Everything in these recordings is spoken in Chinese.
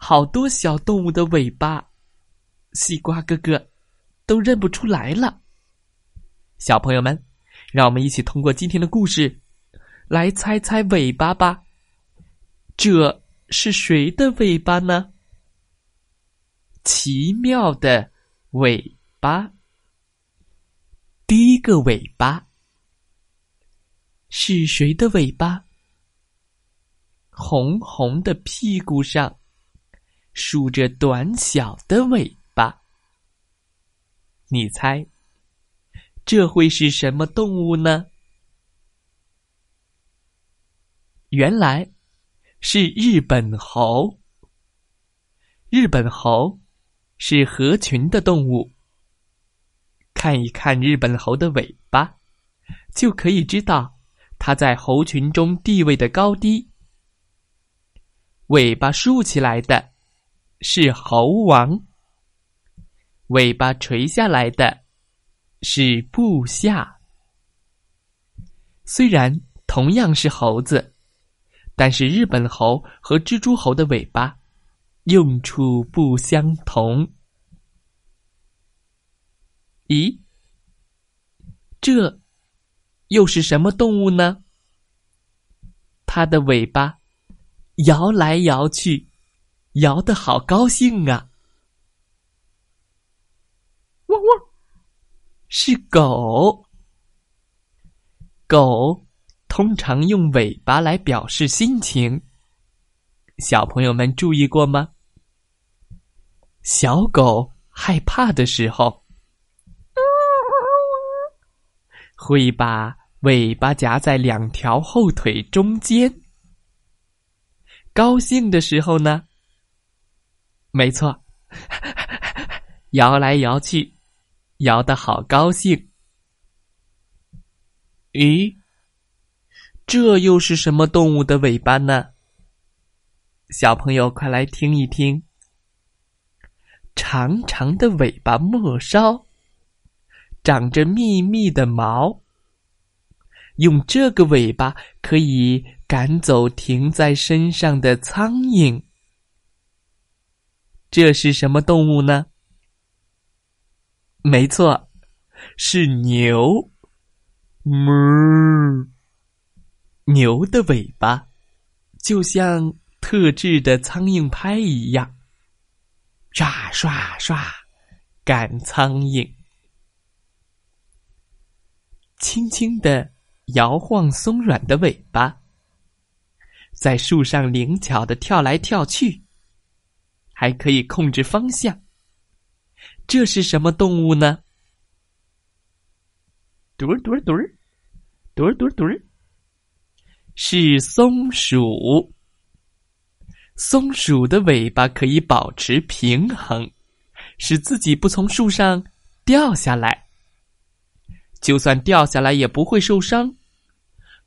好多小动物的尾巴，西瓜哥哥都认不出来了。小朋友们，让我们一起通过今天的故事来猜猜尾巴吧。这是谁的尾巴呢？奇妙的尾巴，第一个尾巴是谁的尾巴？红红的屁股上。竖着短小的尾巴，你猜，这会是什么动物呢？原来是日本猴。日本猴是合群的动物。看一看日本猴的尾巴，就可以知道它在猴群中地位的高低。尾巴竖起来的。是猴王，尾巴垂下来的是部下。虽然同样是猴子，但是日本猴和蜘蛛猴的尾巴用处不相同。咦，这又是什么动物呢？它的尾巴摇来摇去。摇的好高兴啊！汪汪，是狗。狗通常用尾巴来表示心情。小朋友们注意过吗？小狗害怕的时候，会把尾巴夹在两条后腿中间；高兴的时候呢？没错，摇来摇去，摇的好高兴。咦，这又是什么动物的尾巴呢？小朋友，快来听一听。长长的尾巴末梢，长着密密的毛。用这个尾巴可以赶走停在身上的苍蝇。这是什么动物呢？没错，是牛。哞！牛的尾巴就像特制的苍蝇拍一样，刷刷刷赶苍蝇，轻轻的摇晃松软的尾巴，在树上灵巧的跳来跳去。还可以控制方向，这是什么动物呢？嘟儿嘟儿嘟儿，嘟儿嘟儿嘟儿，是松鼠。松鼠的尾巴可以保持平衡，使自己不从树上掉下来。就算掉下来也不会受伤，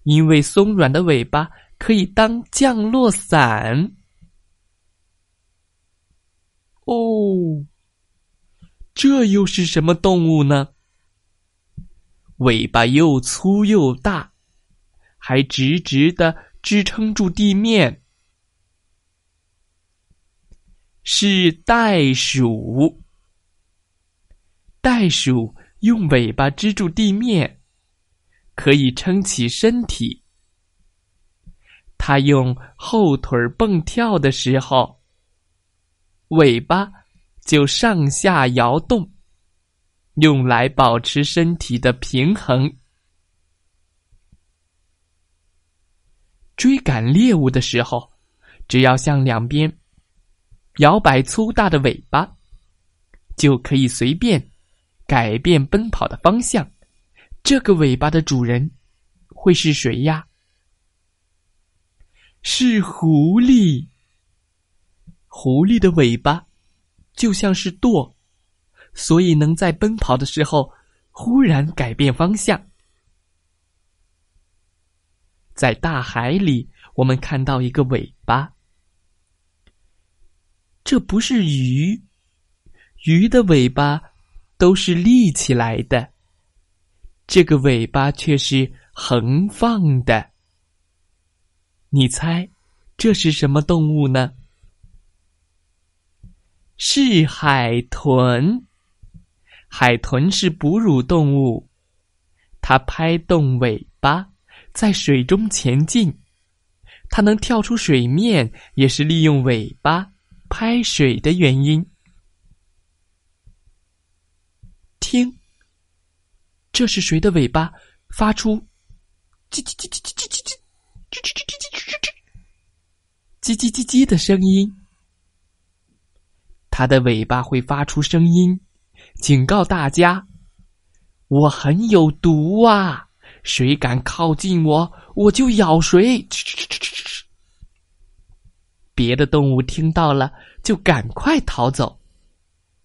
因为松软的尾巴可以当降落伞。哦，这又是什么动物呢？尾巴又粗又大，还直直的支撑住地面，是袋鼠。袋鼠用尾巴支住地面，可以撑起身体。它用后腿蹦跳的时候。尾巴就上下摇动，用来保持身体的平衡。追赶猎物的时候，只要向两边摇摆粗大的尾巴，就可以随便改变奔跑的方向。这个尾巴的主人会是谁呀？是狐狸。狐狸的尾巴就像是舵，所以能在奔跑的时候忽然改变方向。在大海里，我们看到一个尾巴，这不是鱼，鱼的尾巴都是立起来的，这个尾巴却是横放的。你猜这是什么动物呢？是海豚，海豚是哺乳动物，它拍动尾巴在水中前进，它能跳出水面也是利用尾巴拍水的原因。听，这是谁的尾巴发出叽叽叽叽叽叽叽叽叽叽叽叽叽叽叽叽叽的声音？它的尾巴会发出声音，警告大家：“我很有毒啊！谁敢靠近我，我就咬谁！”别的动物听到了，就赶快逃走。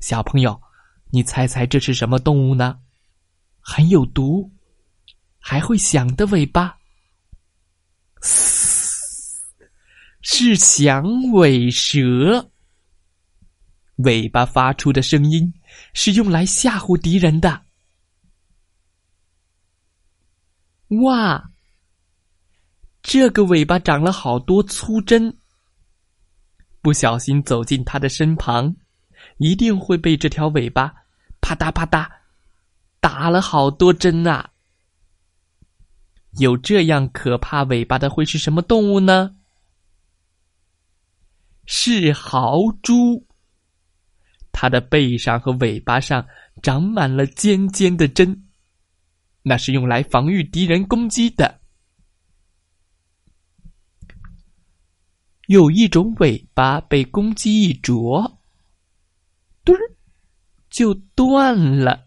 小朋友，你猜猜这是什么动物呢？很有毒，还会响的尾巴，是响尾蛇。尾巴发出的声音是用来吓唬敌人的。哇，这个尾巴长了好多粗针，不小心走进它的身旁，一定会被这条尾巴啪嗒啪嗒打了好多针啊！有这样可怕尾巴的会是什么动物呢？是豪猪。它的背上和尾巴上长满了尖尖的针，那是用来防御敌人攻击的。有一种尾巴被公鸡一啄，墩儿就断了，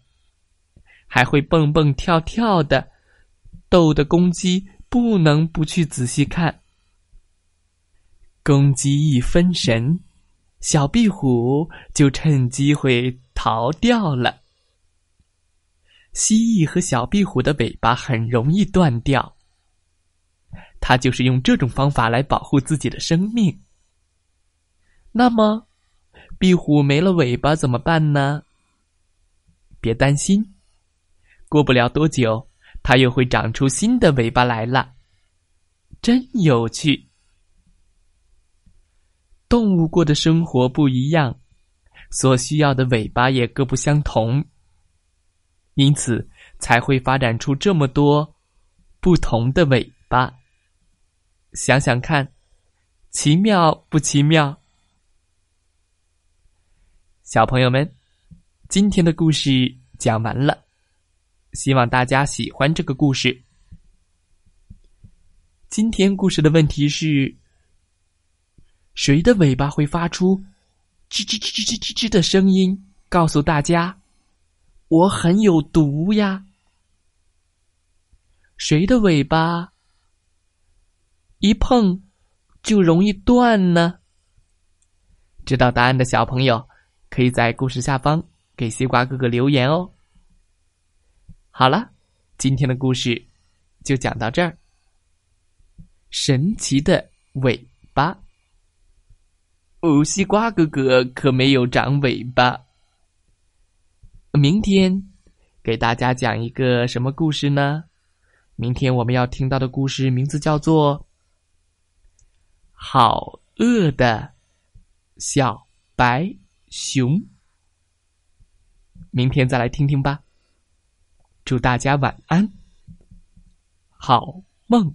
还会蹦蹦跳跳的，逗得公鸡不能不去仔细看。公鸡一分神。小壁虎就趁机会逃掉了。蜥蜴和小壁虎的尾巴很容易断掉，它就是用这种方法来保护自己的生命。那么，壁虎没了尾巴怎么办呢？别担心，过不了多久，它又会长出新的尾巴来了。真有趣。动物过的生活不一样，所需要的尾巴也各不相同，因此才会发展出这么多不同的尾巴。想想看，奇妙不奇妙？小朋友们，今天的故事讲完了，希望大家喜欢这个故事。今天故事的问题是。谁的尾巴会发出吱吱吱吱吱吱吱的声音，告诉大家我很有毒呀？谁的尾巴一碰就容易断呢？知道答案的小朋友可以在故事下方给西瓜哥哥留言哦。好了，今天的故事就讲到这儿。神奇的尾巴。哦，西瓜哥哥可没有长尾巴。明天给大家讲一个什么故事呢？明天我们要听到的故事名字叫做《好饿的小白熊》。明天再来听听吧。祝大家晚安，好梦。